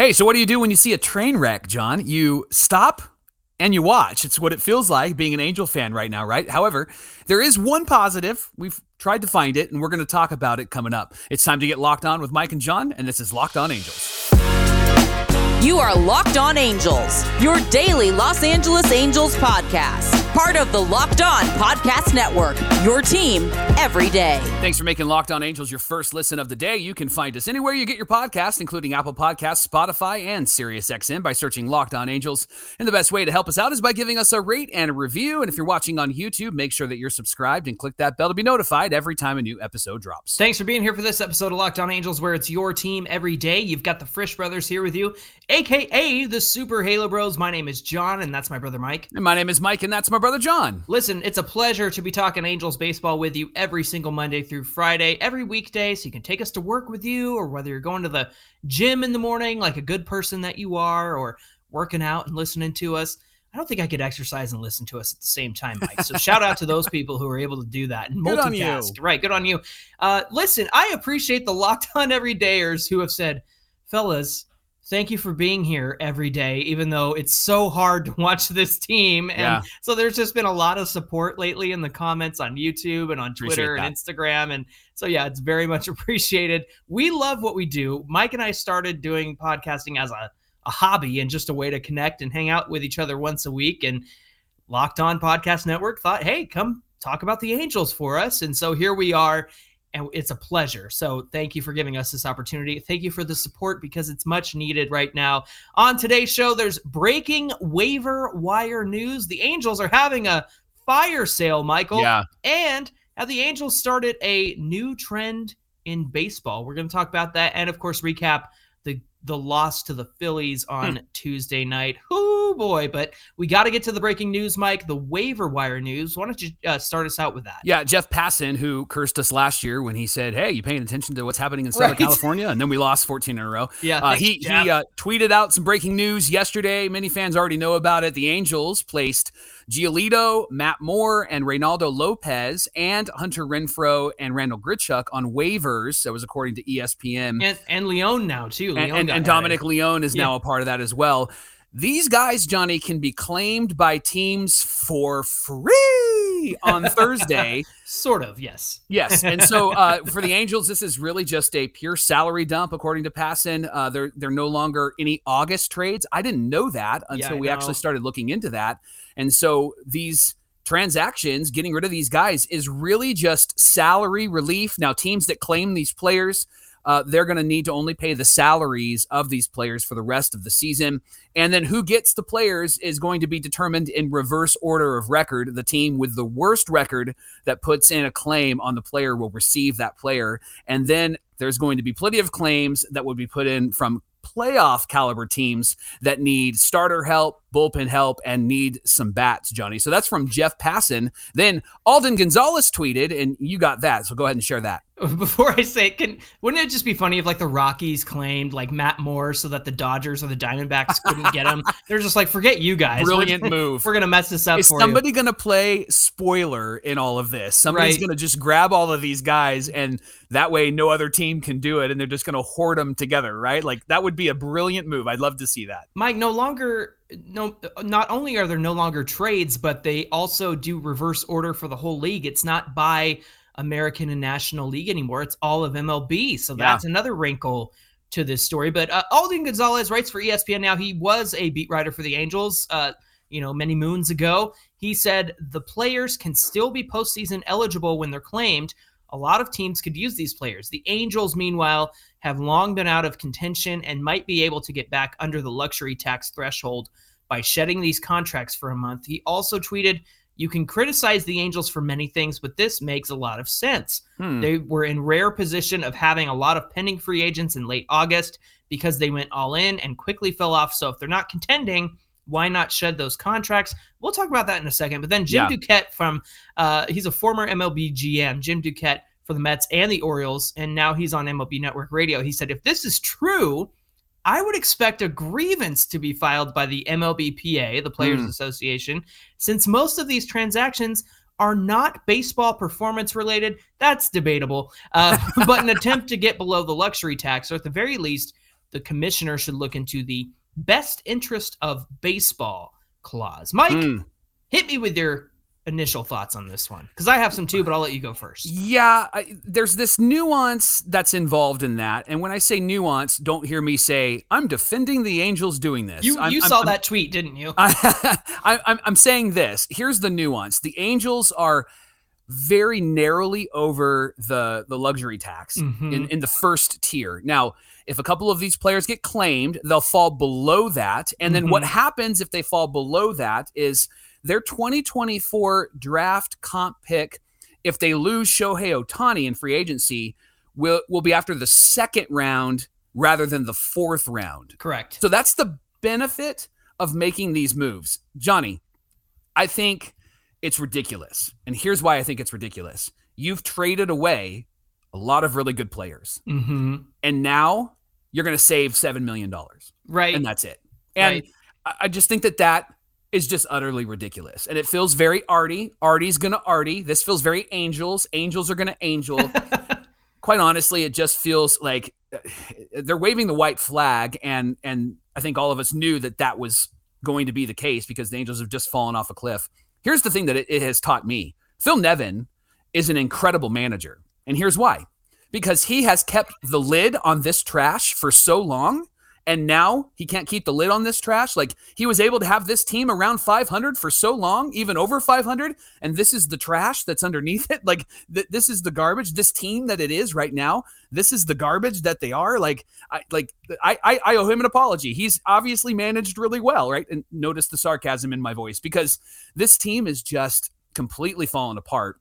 Hey, so what do you do when you see a train wreck, Jon? You stop and you watch. It's what it feels like being an Angel fan right now, right? However, there is one positive. We've tried to find it, and we're going to talk about it coming up. It's time to get locked on with Mike and Jon, and this is Locked On Angels. You are Locked On Angels, your daily Los Angeles Angels podcast. Part of the Locked On Podcast Network, your team every day. Thanks for making Locked On Angels your first listen of the day. You can find us anywhere you get your podcast, including Apple Podcasts, Spotify, and SiriusXM by searching Locked On Angels. And the best way to help us out is by giving us a rate and a review. And if you're watching on YouTube, make sure that you're subscribed and click that bell to be notified every time a new episode drops. Thanks for being here for this episode of Locked On Angels, where it's your team every day. You've got the Frisch Brothers here with you, aka the Super Halo Bros. My name is Jon, and that's my brother Mike. And my name is Mike, and that's my brother Jon. Listen, it's a pleasure to be talking Angels baseball with you every single Monday through Friday, every weekday, so you can take us to work with you, or whether you're going to the gym in the morning like a good person that you are, or working out and listening to us. I don't think I could exercise and listen to us at the same time, Mike. So shout out to those people who are able to do that and Good multitask. you. Right, good on you. Uh, listen, I appreciate the locked on everydayers who have said, fellas, thank you for being here every day, even though it's so hard to watch this team. And Yeah. so there's just been a lot of support lately in the comments on YouTube and on Twitter and. Instagram. And so, yeah, it's very much appreciated. We love what we do. Mike and I started doing podcasting as a, a hobby and just a way to connect and hang out with each other once a week. And Locked On Podcast Network thought, hey, come talk about the Angels for us. And so here we are. And it's a pleasure. So thank you for giving us this opportunity. Thank you for the support because it's much needed right now. On today's show, there's breaking waiver wire news. The Angels are having a fire sale, Michael. Yeah. And have the Angels started a new trend in baseball? We're going to talk about that. And of course, recap the loss to the Phillies on Tuesday night. Oh boy! But we got to get to the breaking news, Mike. The waiver wire news. Why don't you uh, start us out with that? Yeah, Jeff Passan, who cursed us last year when he said, "Hey, you paying attention to what's happening in Southern Right. California?" And then we lost 14 in a row. Yeah, Uh, thanks, he Jeff. he uh, tweeted out some breaking news yesterday. Many fans already know about it. The Angels placed Giolito, Matt Moore, and Reynaldo Lopez, and Hunter Renfroe and Randal Grichuk on waivers. That was according to ESPN. and and Leone now too. Leone and, got and added. Dominic Leone is now a part of that as well. These guys, Johnny, can be claimed by teams for free on Thursday. Sort of, yes. Yes, and so uh, for the Angels, this is really just a pure salary dump, according to Passan. Uh, they're they're no longer any August trades. I didn't know that until I we actually started looking into that. And so these transactions, getting rid of these guys, is really just salary relief. Now, teams that claim these players. Uh, they're going to need to only pay the salaries of these players for the rest of the season. And then who gets the players is going to be determined in reverse order of record. The team with the worst record that puts in a claim on the player will receive that player. And then there's going to be plenty of claims that would be put in from playoff caliber teams that need starter help, bullpen help, and need some bats, Johnny. So that's from Jeff Passan. Then Alden Gonzalez tweeted, and you got that. So go ahead and share that. Before I say, it, can wouldn't it just be funny if like the Rockies claimed like Matt Moore so that the Dodgers or the Diamondbacks couldn't get him? They're just like, forget you guys. We're- Brilliant move. We're gonna mess this up Is somebody going to play spoiler in all of this? Somebody's Right. going to just grab all of these guys, and that way no other team can do it, and they're just going to hoard them together, right? Like that would be a brilliant move. I'd love to see that. Mike, no longer no not only are there no longer trades, but they also do reverse order for the whole league. It's not by American and National League anymore. It's all of MLB. So Yeah. that's another wrinkle to this story. But uh, Alden Gonzalez writes for ESPN now. He was a beat writer for the Angels, uh, you know, many moons ago. He said the players can still be postseason eligible when they're claimed. A lot of teams could use these players. The Angels, meanwhile, have long been out of contention and might be able to get back under the luxury tax threshold by shedding these contracts for a month. He also tweeted, You can criticize the Angels for many things, but this makes a lot of sense. Hmm. They were in rare position of having a lot of pending free agents in late August because they went all in and quickly fell off. So if they're not contending, why not shed those contracts? We'll talk about that in a second. But then Jim Yeah. Duquette from uh, he's a former MLB GM, Jim Duquette for the Mets and the Orioles, and now he's on MLB Network Radio. He said, if this is true, I would expect a grievance to be filed by the MLBPA, the Players Hmm. Association, since most of these transactions are not baseball performance related. That's debatable. Uh, but an attempt to get below the luxury tax, or at the very least, the commissioner should look into the best interest of baseball clause. Mike, Mm. hit me with your initial thoughts on this one because I have some too, but I'll let you go first. Yeah, I, there's this nuance that's involved in that. And when I say nuance, don't hear me say, I'm defending the Angels doing this. You I'm, you I'm- saw I'm- that tweet, didn't you? I, I'm, I'm saying this. Here's the nuance. The Angels are very narrowly over the the luxury tax in, Mhm. in the first tier. Now, if a couple of these players get claimed, they'll fall below that. And then what Mhm. happens if they fall below that is their 2024 draft comp pick, if they lose Shohei Ohtani in free agency, will will be after the second round rather than the fourth round. Correct. So that's the benefit of making these moves. Johnny, I think it's ridiculous. And here's why I think it's ridiculous. You've traded away a lot of really good players. hmm And now you're going to save $7 million. Right. And that's it. And Right. I I just think that that is just utterly ridiculous. And it feels very Arte. Arte's going to Arte. This feels very angels. Angels are going to angel. Quite honestly, it just feels like uh, they're waving the white flag. And, and I think all of us knew that that was going to be the case because the Angels have just fallen off a cliff. Here's the thing that it, it has taught me Phil Nevin is an incredible manager. And here's why because he has kept the lid on this trash for so long. And now he can't keep the lid on this trash. Like he was able to have this team around 500 for so long, even over 500. And this is the trash that's underneath it. Like th- this is the garbage. This team that it is right now. This is the garbage that they are. Like I like I I, I owe him an apology. He's obviously managed really well, right? And notice the sarcasm in my voice because this team is just completely fallen apart.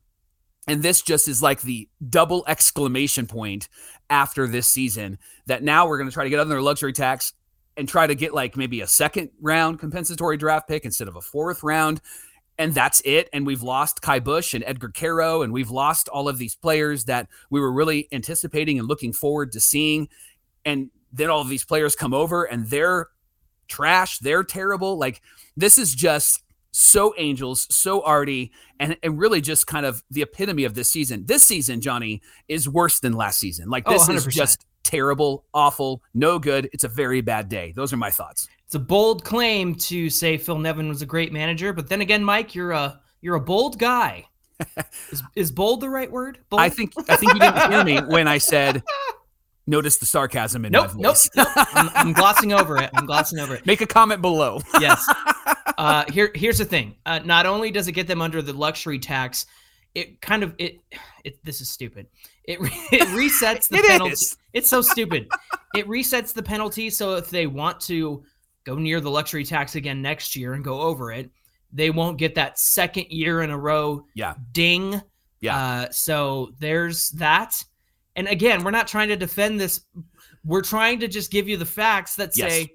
And this just is like the double exclamation point after this season that now we're going to try to get under luxury tax and try to get like maybe a second round compensatory draft pick instead of a fourth round. And that's it. And we've lost Ky Bush and Edgar Quero, and we've lost all of these players that we were really anticipating and looking forward to seeing. And then all of these players come over and they're trash. They're terrible. Like this is just so Angels, so Arte, and, and really just kind of the epitome of this season. This season, Johnny, is worse than last season. Like Oh, this is just terrible, awful, no good. It's a very bad day. Those are my thoughts. It's a bold claim to say Phil Nevin was a great manager, but then again, Mike, you're a you're a bold guy. is, is bold the right word? Bold? I think I think you didn't hear me when I said notice the sarcasm in Nope, my nope. voice. I'm, I'm glossing over it. I'm glossing over it. Make a comment below. Yes. Uh, here, here's the thing. Uh, not only does it get them under the luxury tax, it kind of it. It this is stupid. It it resets the It penalty. is. It's so stupid. it resets the penalty. So if they want to go near the luxury tax again next year and go over it, they won't get that second year in a row Yeah. ding. Yeah. Uh, so there's that. And again, we're not trying to defend this. We're trying to just give you the facts that Yes. say,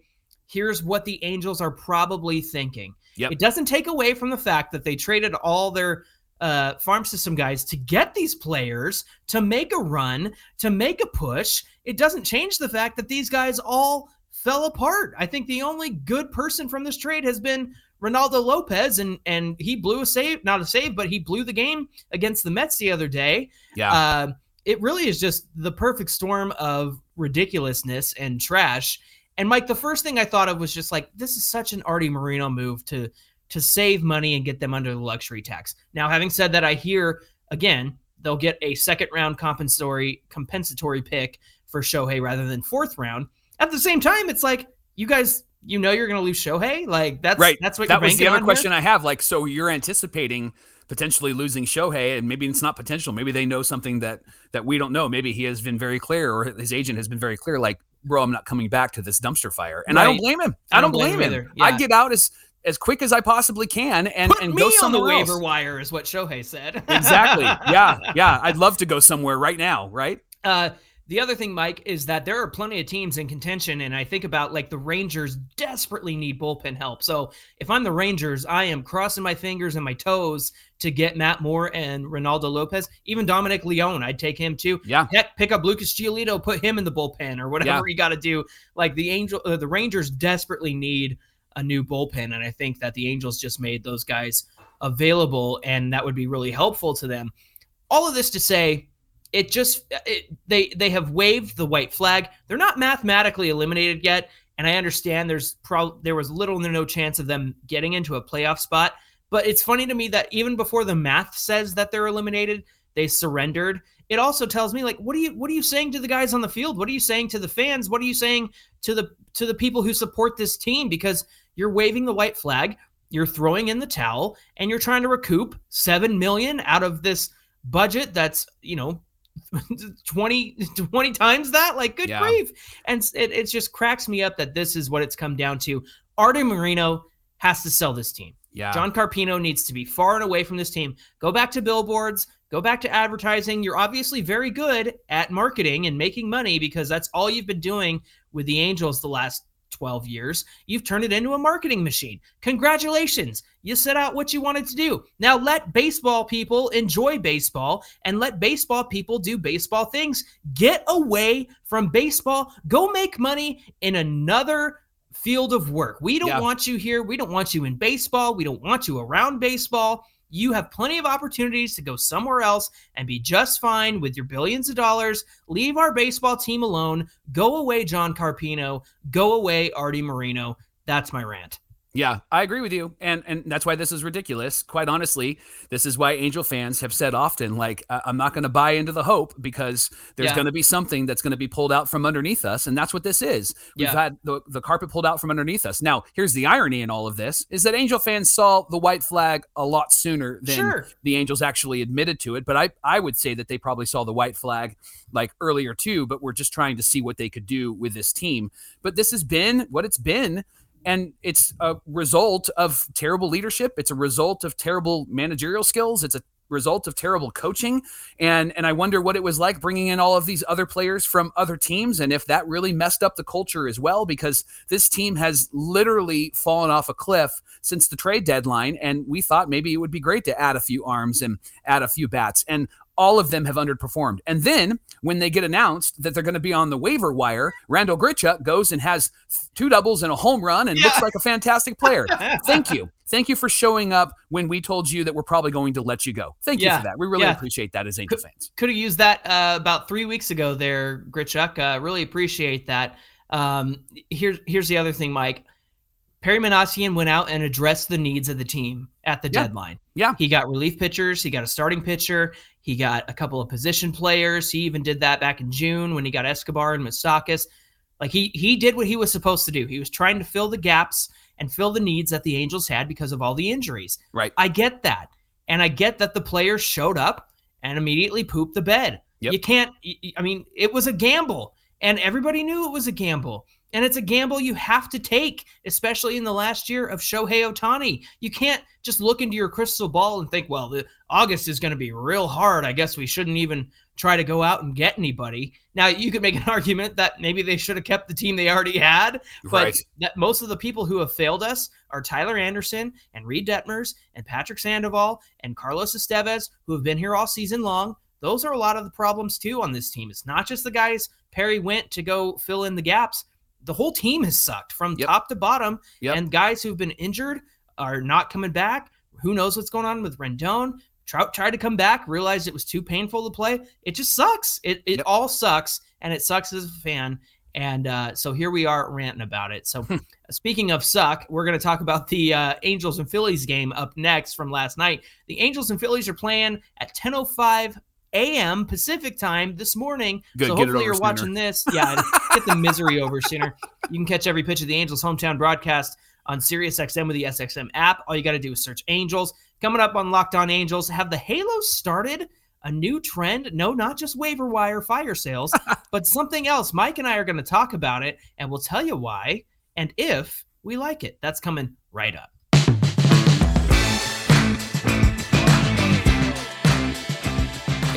here's what the Angels are probably thinking. Yep. It doesn't take away from the fact that they traded all their uh, farm system guys to get these players to make a run, to make a push. It doesn't change the fact that these guys all fell apart. I think the only good person from this trade has been Reynaldo Lopez, and and he blew a save, not a save, but he blew the game against the Mets the other day. Yeah. Uh, it really is just the perfect storm of ridiculousness and trash. And Mike, the first thing I thought of was just like, this is such an Arte Moreno move to to save money and get them under the luxury tax. Now, having said that, I hear again they'll get a second round compensatory compensatory pick for Shohei rather than fourth round. At the same time, it's like you guys, you know, you're going to lose Shohei. Like that's right. That's what that was the other on here? question I have. Like, so you're anticipating potentially losing Shohei, and maybe it's not potential. Maybe they know something that that we don't know. Maybe he has been very clear, or his agent has been very clear. Like, bro, I'm not coming back to this dumpster fire, and I don't blame him. I, don't blame, him. either. I'd get out as as quick as I possibly can and Put and go on the somewhere else. waiver wire, is what Shohei said. exactly. Yeah. Yeah. I'd love to go somewhere right now. Right. Uh, the other thing, Mike, is that there are plenty of teams in contention, and I think about like the Rangers desperately need bullpen help. So if I'm the Rangers, I am crossing my fingers and my toes to get Matt Moore and Reynaldo Lopez, even Dominic Leone. I'd take him too. Yeah. Heck, pick up Lucas Giolito, put him in the bullpen or whatever you got to do. Like the Angel, uh, the Rangers desperately need a new bullpen, and I think that the Angels just made those guys available, and that would be really helpful to them. All of this to say, it just it, they they have waved the white flag. They're not mathematically eliminated yet, and I understand there's pro there was little to no chance of them getting into a playoff spot. But it's funny to me that even before the math says that they're eliminated, they surrendered. It also tells me like what are you what are you saying to the guys on the field? What are you saying to the fans? What are you saying to the to the people who support this team because you're waving the white flag, you're throwing in the towel and you're trying to recoup 7 million out of this budget that's, you know, 20, 20 times that? Like good Yeah. grief. And it, it just cracks me up that this is what it's come down to. Arte Moreno has to sell this team. Yeah. john carpino needs to be far and away from this team. Go back to billboards. Go back to advertising. You're obviously very good at marketing and making money because that's all you've been doing with the angels the last 12 years. You've turned it into a marketing machine. Congratulations you set out what you wanted to do now let baseball people enjoy baseball and let baseball people do baseball things get away from baseball go make money in another field of work we don't Yeah. want you here we don't want you in baseball we don't want you around baseball you have plenty of opportunities to go somewhere else and be just fine with your billions of dollars. Leave our baseball team alone. Go away, John Carpino. Go away, Arte Moreno. That's my rant. Yeah, I agree with you, and and that's why this is ridiculous. Quite honestly, this is why Angel fans have said often, like, I'm not going to buy into the hope because there's Yeah. going to be something that's going to be pulled out from underneath us, and that's what this is. We've Yeah. had the, the carpet pulled out from underneath us. Now, here's the irony in all of this: is that Angel fans saw the white flag a lot sooner than Sure. the Angels actually admitted to it. But I I would say that they probably saw the white flag like earlier too, but we're just trying to see what they could do with this team. But this has been what it's been. And it's a result of terrible leadership. It's a result of terrible managerial skills. It's a result of terrible coaching. And and I wonder what it was like bringing in all of these other players from other teams and if that really messed up the culture as well because this team has literally fallen off a cliff since the trade deadline and we thought maybe it would be great to add a few arms and add a few bats and all of them have underperformed. And then when they get announced that they're going to be on the waiver wire, Randal Grichuk goes and has two doubles and a home run and looks like a fantastic player. Thank you. Thank you for showing up when we told you that we're probably going to let you go. Thank you for that. We really Yeah. appreciate that as Angel fans. Could have used that uh, about three weeks ago there, Grichuk. Uh, really appreciate that. Um, here's here's the other thing, Mike. Perry Minasian went out and addressed the needs of the team at the Yeah. deadline. Yeah. He got relief pitchers, he got a starting pitcher, he got a couple of position players. He even did that back in June when he got Escobar and Moustakas. Like he he did what he was supposed to do. He was trying to fill the gaps and fill the needs that the Angels had because of all the injuries. Right. I get that. And I get that the players showed up and immediately pooped the bed. Yep. You can't I mean, it was a gamble and everybody knew it was a gamble. And it's a gamble you have to take, especially in the last year of Shohei Ohtani. You can't just look into your crystal ball and think, well, the August is going to be real hard. I guess we shouldn't even try to go out and get anybody. Now, you could make an argument that maybe they should have kept the team they already had, but Right. that most of the people who have failed us are Tyler Anderson and Reid Detmers and Patrick Sandoval and Carlos Estevez, who have been here all season long. Those are a lot of the problems too on this team. It's not just the guys Perry went to go fill in the gaps. The whole team has sucked from Yep. top to bottom, Yep. and guys who've been injured are not coming back. Who knows what's going on with Rendon? Trout tried to come back, realized it was too painful to play. It just sucks. It it Yep. all sucks, and it sucks as a fan. And uh, so here we are ranting about it. So speaking of suck, we're going to talk about the uh, Angels and Phillies game up next from last night. The Angels and Phillies are playing at 10:05 a.m. Pacific time this morning. Good, so hopefully you're sooner. watching this. Yeah, get the misery over sooner. You can catch every pitch of the Angels hometown broadcast on SiriusXM with the SXM app. All you got to do is search Angels. Coming up on Locked On Angels, have the Halos started a new trend? No, not just waiver wire fire sales, but something else. Mike and I are going to talk about it, and we'll tell you why and if we like it. That's coming right up.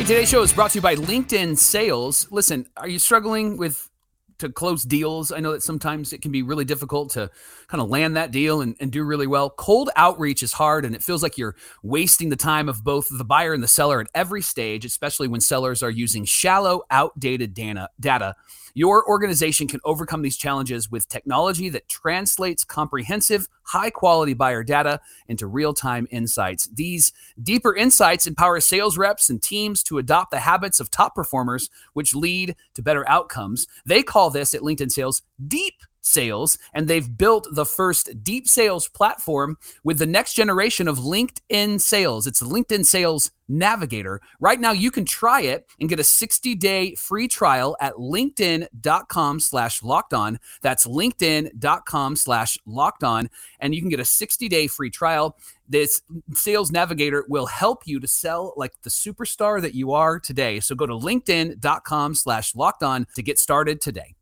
Today's show is brought to you by LinkedIn Sales. Listen, are you struggling with to close deals? I know that sometimes it can be really difficult to kind of land that deal and, and do really well. Cold outreach is hard and it feels like you're wasting the time of both the buyer and the seller at every stage, especially when sellers are using shallow, outdated data. data. Your organization can overcome these challenges with technology that translates comprehensive, high quality buyer data into real time insights. These deeper insights empower sales reps and teams to adopt the habits of top performers, which lead to better outcomes. They call this at LinkedIn Sales deep sales, and they've built the first deep sales platform with the next generation of LinkedIn sales. It's LinkedIn Sales Navigator. Right now, you can try it and get a 60-day free trial at linkedin.com slash locked on. That's linkedin.com slash locked on. And you can get a 60-day free trial. This sales navigator will help you to sell like the superstar that you are today. So go to linkedin.com slash locked on to get started today.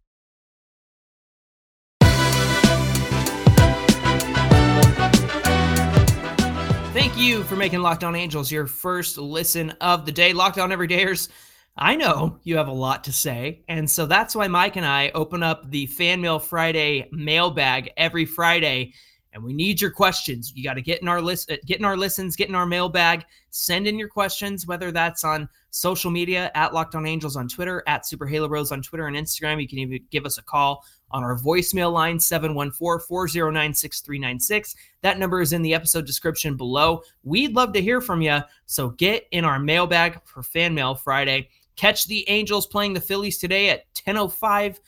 Thank you for making Locked On Angels your first listen of the day. Locked On Everydayers, I know you have a lot to say. And so that's why Mike and I open up the Fan Mail Friday mailbag every Friday. And we need your questions. You got to get in our list, uh, get in our listens, get in our mailbag, send in your questions, whether that's on social media at Locked On Angels on Twitter, at Super Halo Bros on Twitter and Instagram. You can even give us a call on our voicemail line 714-409-6396. That number is in the episode description below. We'd love to hear from you, so get in our mailbag for Fan Mail Friday. Catch the Angels playing the Phillies today at 10:05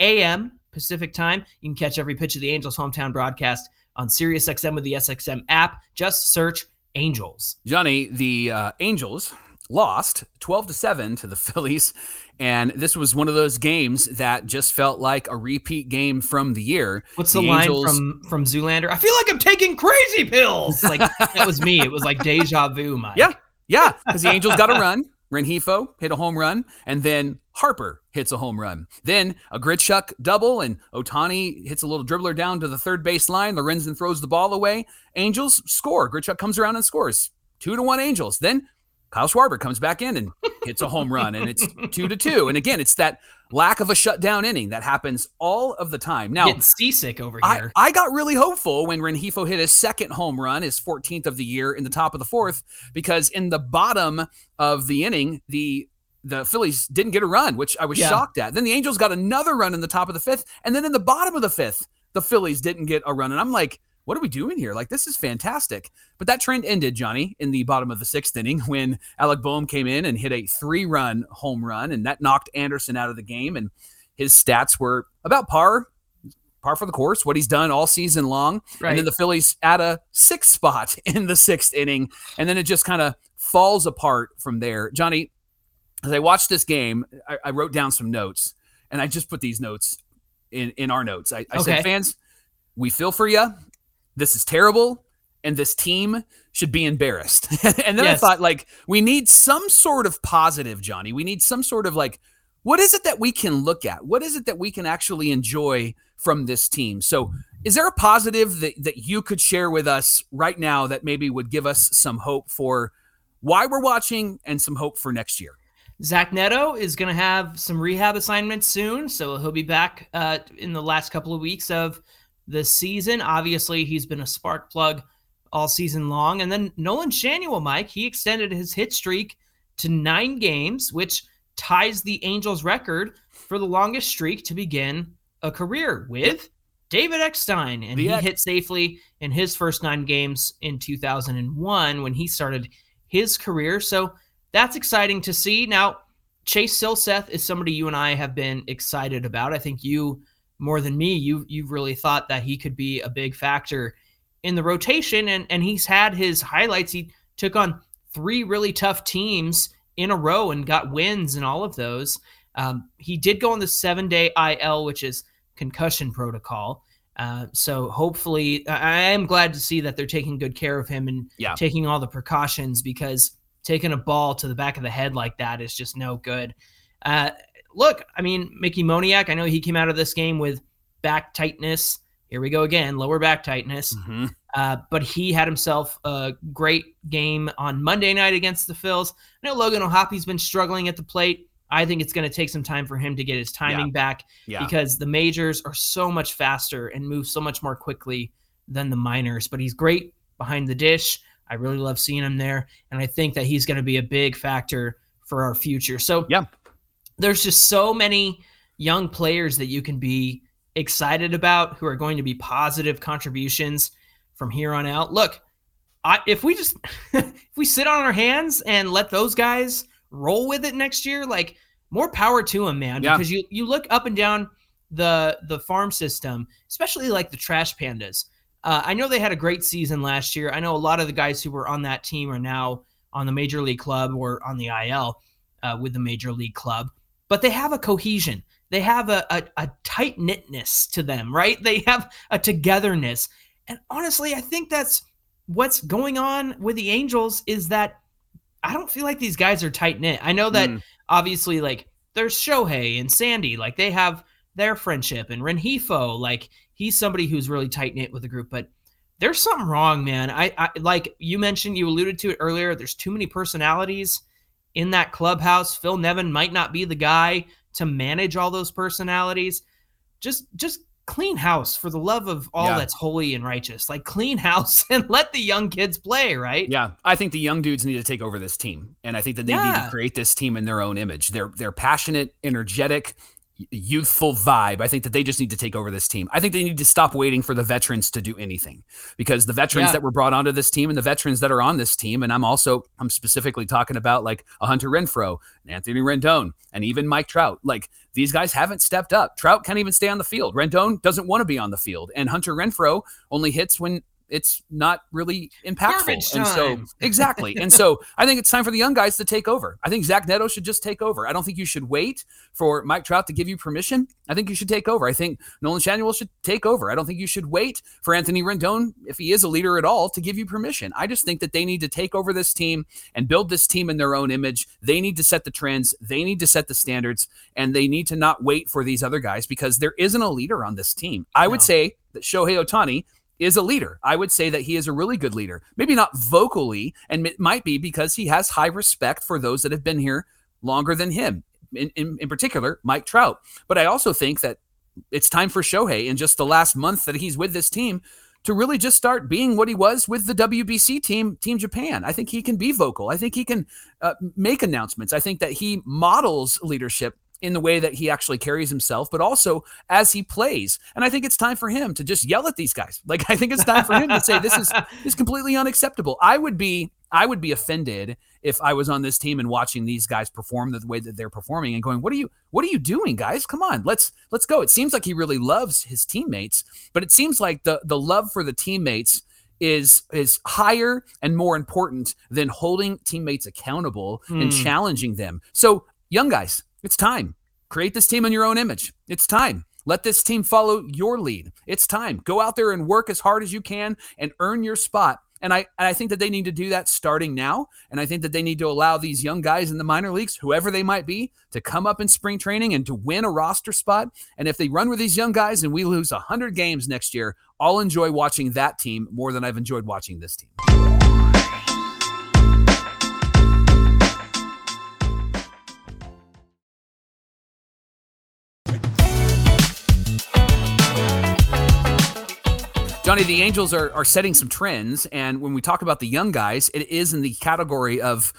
a.m. Pacific time. You can catch every pitch of the Angels hometown broadcast on SiriusXM with the SXM app. Just search Angels. Johnny, the uh, Angels lost 12 to 7 to the Phillies and this was one of those games that just felt like a repeat game from the year. What's the, the line Angels... from from Zoolander? I feel like I'm taking crazy pills. Like that was me. It was like deja vu, Mike. Yeah, yeah. Because the Angels got a run. Rengifo hit a home run, and then Harper hits a home run. Then a Grichuk double, and Ohtani hits a little dribbler down to the third base line. Lorenzen throws the ball away. Angels score. Grichuk comes around and scores. Two to one Angels. Then Kyle Schwarber comes back in and hits a home run, and it's two to two. And again, it's that lack of a shutdown inning that happens all of the time. Now, getting seasick over here. I, I got really hopeful when Rengifo hit his second home run, his 14th of the year, in the top of the fourth, because in the bottom of the inning, the the Phillies didn't get a run, which I was yeah. shocked at. Then the Angels got another run in the top of the fifth, and then in the bottom of the fifth, the Phillies didn't get a run, and I'm like what are we doing here? Like, this is fantastic. But that trend ended, Johnny, in the bottom of the sixth inning when Alec Bohm came in and hit a three run home run, and that knocked Anderson out of the game. And his stats were about par, par for the course, what he's done all season long. Right. And then the Phillies at a sixth spot in the sixth inning. And then it just kind of falls apart from there. Johnny, as I watched this game, I, I, wrote down some notes, and I just put these notes in, in our notes. I, I okay. said, fans, we feel for you this is terrible and this team should be embarrassed. and then yes. I thought, like, we need some sort of positive, Johnny. We need some sort of like, what is it that we can look at? What is it that we can actually enjoy from this team? So, is there a positive that, that you could share with us right now that maybe would give us some hope for why we're watching and some hope for next year? Zach Neto is going to have some rehab assignments soon, so he'll be back uh, in the last couple of weeks of this season. Obviously, he's been a spark plug all season long. And then Nolan Schanuel, Mike, he extended his hit streak to nine games, which ties the Angels record for the longest streak to begin a career with David Eckstein. And the he hit safely in his first nine games in 2001 when he started his career. So that's exciting to see. Now, Chase Silseth is somebody you and I have been excited about. I think you more than me, you you've really thought that he could be a big factor in the rotation, and and he's had his highlights. He took on three really tough teams in a row and got wins in all of those. Um, he did go on the seven day IL, which is concussion protocol. Uh, so hopefully, I am glad to see that they're taking good care of him and yeah. taking all the precautions because taking a ball to the back of the head like that is just no good. Uh, look, I mean, Mickey Moniak, I know he came out of this game with back tightness. Here we go again, lower back tightness. Mm-hmm. Uh, but he had himself a great game on Monday night against the Phils. I know Logan O'Hoppe's been struggling at the plate. I think it's going to take some time for him to get his timing yeah. back yeah. because the majors are so much faster and move so much more quickly than the minors. But he's great behind the dish. I really love seeing him there. And I think that he's going to be a big factor for our future. So, yeah there's just so many young players that you can be excited about who are going to be positive contributions from here on out. Look, I, if we just if we sit on our hands and let those guys roll with it next year, like more power to them, man. Yeah. Because you you look up and down the the farm system, especially like the trash pandas. Uh, I know they had a great season last year. I know a lot of the guys who were on that team are now on the major league club or on the IL uh, with the major league club, but they have a cohesion. They have a, a, a tight knitness to them, right? They have a togetherness. And honestly, I think that's what's going on with the Angels is that I don't feel like these guys are tight knit. I know that Mm. obviously, like, there's Shohei and Sandy, like, they have their friendship, and Rengifo, like, he's somebody who's really tight knit with the group, but there's something wrong, man. I, I like you mentioned, you alluded to it earlier. There's too many personalities in that clubhouse. Phil Nevin might not be the guy to manage all those personalities. Just, just clean house for the love of all Yeah. that's holy and righteous. Like clean house and let the young kids play, right? Yeah, I think the young dudes need to take over this team, and I think that they need to create this team in their own image. They're they're passionate, energetic, youthful vibe. I think that they just need to take over this team. I think they need to stop waiting for the veterans to do anything because the veterans Yeah. that were brought onto this team and the veterans that are on this team, and I'm also I'm specifically talking about like a Hunter Renfroe, and Anthony Rendon, and even Mike Trout. Like these guys haven't stepped up. Trout can't even stay on the field. Rendon doesn't want to be on the field, and Hunter Renfroe only hits when it's not really impactful. And so exactly. and so I think it's time for the young guys to take over. I think Zach Neto should just take over. I don't think you should wait for Mike Trout to give you permission. I think you should take over. I think Nolan Schanuel should take over. I don't think you should wait for Anthony Rendon, if he is a leader at all, to give you permission. I just think that they need to take over this team and build this team in their own image. They need to set the trends, they need to set the standards, and they need to not wait for these other guys because there isn't a leader on this team. I would say that Shohei Ohtani is a leader. I would say that he is a really good leader. Maybe not vocally, and it might be because he has high respect for those that have been here longer than him. In, in, in particular, Mike Trout. But I also think that it's time for Shohei in just the last month that he's with this team to really just start being what he was with the WBC team, Team Japan. I think he can be vocal. I think he can uh, make announcements. I think that he models leadership in the way that he actually carries himself, but also as he plays. And I think it's time for him to just yell at these guys. Like I think it's time for him to say this is is completely unacceptable. I would be I would be offended if I was on this team and watching these guys perform the way that they're performing and going, "What are you what are you doing, guys? Come on. Let's let's go." It seems like he really loves his teammates, but it seems like the the love for the teammates is is higher and more important than holding teammates accountable and Hmm. challenging them. So, young guys, it's time. Create this team in your own image. It's time. Let this team follow your lead. It's time. Go out there and work as hard as you can and earn your spot. And I and I think that they need to do that starting now. And I think that they need to allow these young guys in the minor leagues, whoever they might be, to come up in spring training and to win a roster spot. And if they run with these young guys and we lose 100 games next year, I'll enjoy watching that team more than I've enjoyed watching this team. Johnny, the Angels are, are setting some trends, and when we talk about the young guys, it is in the category of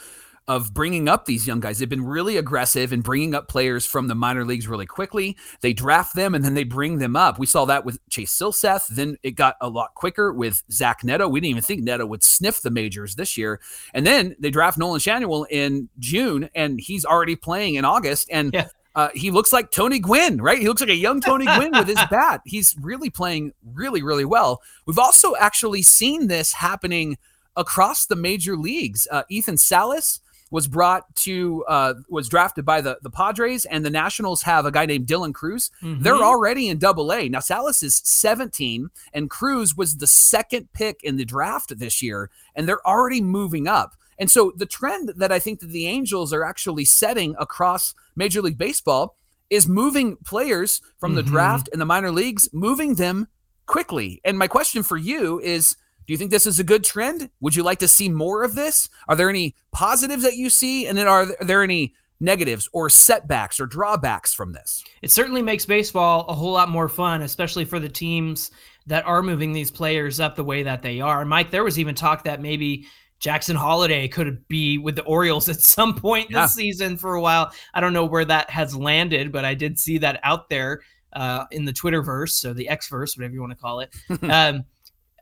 of bringing up these young guys. They've been really aggressive in bringing up players from the minor leagues really quickly. They draft them and then they bring them up. We saw that with Chase Silseth. Then it got a lot quicker with Zach Neto. We didn't even think Neto would sniff the majors this year. And then they draft Nolan Schanuel in June, and he's already playing in August. And Yeah. Uh, he looks like Tony Gwynn, right? He looks like a young Tony Gwynn with his bat. He's really playing really, really well. We've also actually seen this happening across the major leagues. Uh, Ethan Salas was brought to uh, was drafted by the the Padres, and the Nationals have a guy named Dylan Crews. They're Mhm. already in Double A now. Salas is 17, and Crews was the second pick in the draft this year, and they're already moving up. And so the trend that I think that the Angels are actually setting across Major League Baseball is moving players from the Mhm. draft and the minor leagues, moving them quickly. And my question for you is do you think this is a good trend? Would you like to see more of this? Are there any positives that you see? And then are there any negatives or setbacks or drawbacks from this? It certainly makes baseball a whole lot more fun, especially for the teams that are moving these players up the way that they are. Mike, there was even talk that maybe Jackson Holliday could be with the Orioles at some point Yeah. this season for a while. I don't know where that has landed, but I did see that out there uh, in the Twitterverse or the Xverse, whatever you want to call it. um,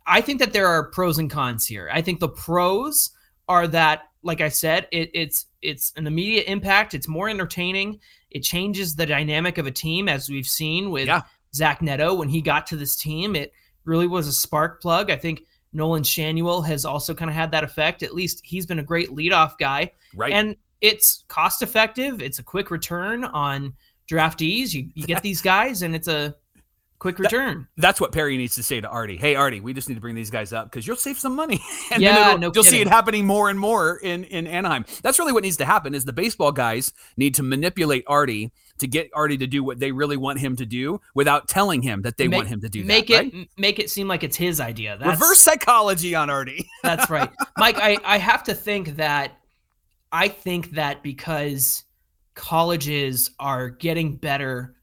I think that there are pros and cons here. I think the pros are that, like I said, it, it's it's an immediate impact. It's more entertaining. It changes the dynamic of a team, as we've seen with Yeah. Zach Neto when he got to this team. It really was a spark plug. I think Nolan Schanuel has also kind of had that effect. At least he's been a great leadoff guy, Right. and it's cost effective. It's a quick return on draftees. You you get these guys, and it's a quick return. That's what Perry needs to say to Arte. Hey, Arte, we just need to bring these guys up because you'll save some money. and Yeah, no you'll see it happening more and more in, in Anaheim. That's really what needs to happen is the baseball guys need to manipulate Arte to get Arte to do what they really want him to do without telling him that they Make- want him to do make that. it make it seem like it's his idea. That's, Reverse psychology on Arte. That's right, Mike. I I have to think that I think that because colleges are getting better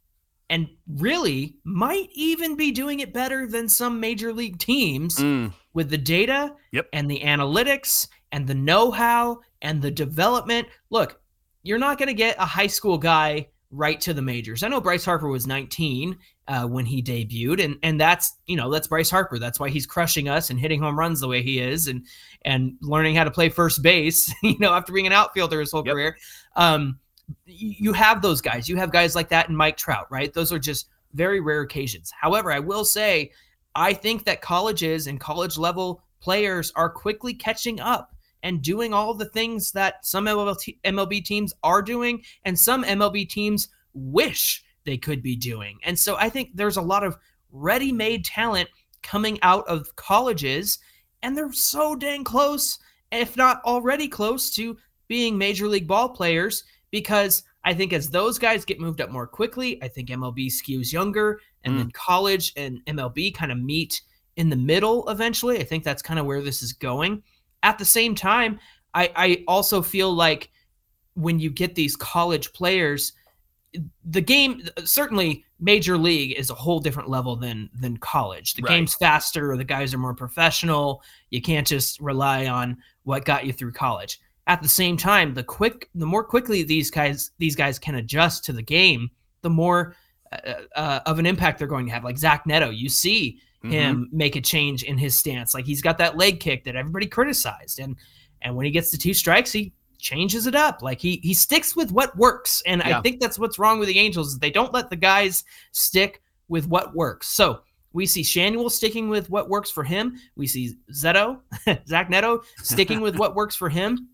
and really might even be doing it better than some major league teams Mm, with the data Yep. and the analytics and the know-how and the development. Look, you're not going to get a high school guy right to the majors. I know Bryce Harper was 19 uh, when he debuted, and and that's you know that's Bryce Harper. That's why he's crushing us and hitting home runs the way he is, and and learning how to play first base. You know, after being an outfielder his whole Yep. career. Um, you have those guys. You have guys like that and Mike Trout, right? Those are just very rare occasions. However, I will say I think that colleges and college level players are quickly catching up and doing all the things that some MLB, teams are doing and some MLB teams wish they could be doing. And so I think there's a lot of ready made talent coming out of colleges, and they're so dang close, if not already close, to being major league ball players because I think as those guys get moved up more quickly, I think MLB skews younger, and mm. then college and MLB kind of meet in the middle eventually. I think that's kind of where this is going. At the same time, I, I also feel like when you get these college players, the game certainly major league is a whole different level than than college. The Right. game's faster, the guys are more professional. You can't just rely on what got you through college. At the same time, the quick the more quickly these guys these guys can adjust to the game, the more uh, uh, of an impact they're going to have. Like Zach Neto, you see him mm-hmm. make a change in his stance. Like he's got that leg kick that everybody criticized, and and when he gets to two strikes, he changes it up. Like he he sticks with what works, and Yeah. I think that's what's wrong with the Angels. Is they don't let the guys stick with what works. So we see Schanuel sticking with what works for him. We see Zeto, Zach Neto sticking with what works for him,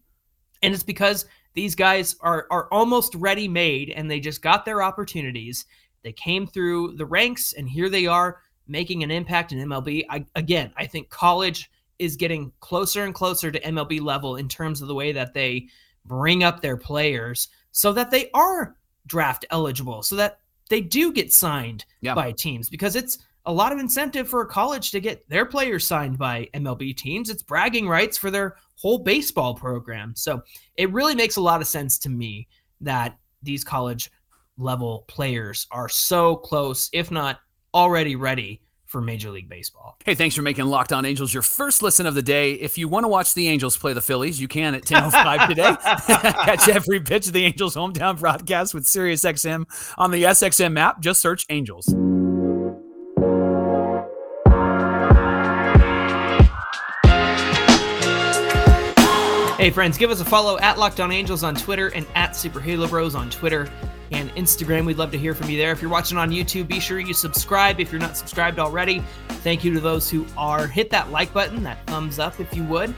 and it's because these guys are are almost ready made, and they just got their opportunities. They came through the ranks, and here they are making an impact in MLB. I, again, I think college is getting closer and closer to MLB level in terms of the way that they bring up their players so that they are draft eligible, so that they do get signed Yeah. by teams because it's a lot of incentive for a college to get their players signed by MLB teams. It's bragging rights for their whole baseball program. So it really makes a lot of sense to me that these college level players are so close, if not already ready for Major League Baseball. Hey, thanks for making Locked On Angels your first listen of the day. If you want to watch the Angels play the Phillies, you can at 10:05 today. Catch every pitch of the Angels hometown broadcast with SiriusXM on the SXM app. Just search Angels. Hey friends, give us a follow at Locked On Angels on Twitter and at Super Halo Bros on Twitter and Instagram. We'd love to hear from you there. If you're watching on YouTube, be sure you subscribe if you're not subscribed already. Thank you to those who are. Hit that like button, that thumbs up if you would,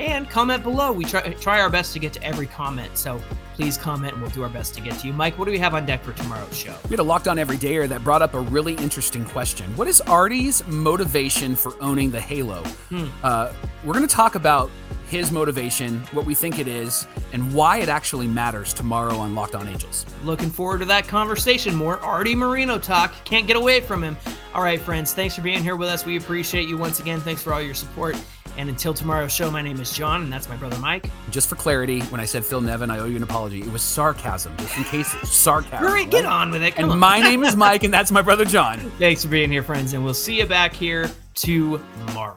and comment below. We try try our best to get to every comment, so please comment and we'll do our best to get to you. Mike, what do we have on deck for tomorrow's show? We had a Locked On Everydayer that brought up a really interesting question. What is Arte's motivation for owning the Halo? Hmm. Uh, we're going to talk about his motivation, what we think it is, and why it actually matters tomorrow on Locked On Angels. Looking forward to that conversation. More Arte Moreno talk. Can't get away from him. All right, friends. Thanks for being here with us. We appreciate you once again. Thanks for all your support. And until tomorrow's show, my name is Jon, and that's my brother Mike. Just for clarity, when I said Phil Nevin, I owe you an apology. It was sarcasm, just in case it's sarcasm. Hurry, get on with it. Come And on. my name is Mike, and that's my brother Jon. Thanks for being here, friends, and we'll see you back here tomorrow.